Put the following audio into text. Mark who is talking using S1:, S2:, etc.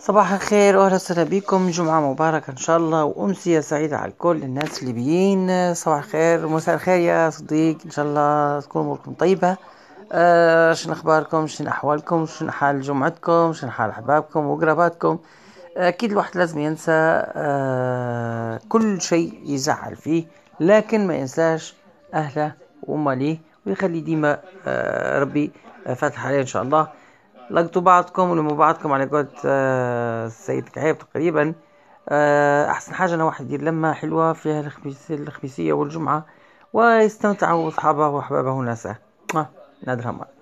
S1: صباح الخير واهلا وسهلا بكم. جمعة مباركة إن شاء الله وأمسية سعيدة على كل الناس الليبيين صباح الخير ومساء الخير يا صديق. إن شاء الله تكون أموركم طيبة. آه شنو أخباركم؟ شنو أحوالكم؟ شنو حال جمعتكم؟ شنو حال أحبابكم وقراباتكم؟ أكيد الواحد لازم ينسى آه كل شيء يزعل فيه لكن ما ينساش أهله وأمه ويخلي ديما آه ربي فاتح عليه إن شاء الله. لقطوا بعضكم ولموا بعضكم على قولة آه، السيد كعيب تقريبا. آه، أحسن حاجة أنا واحد يدير لمة حلوة فيها الخميسية والجمعة ويستمتعوا أصحابه وأحبابه وناسه. نادر همال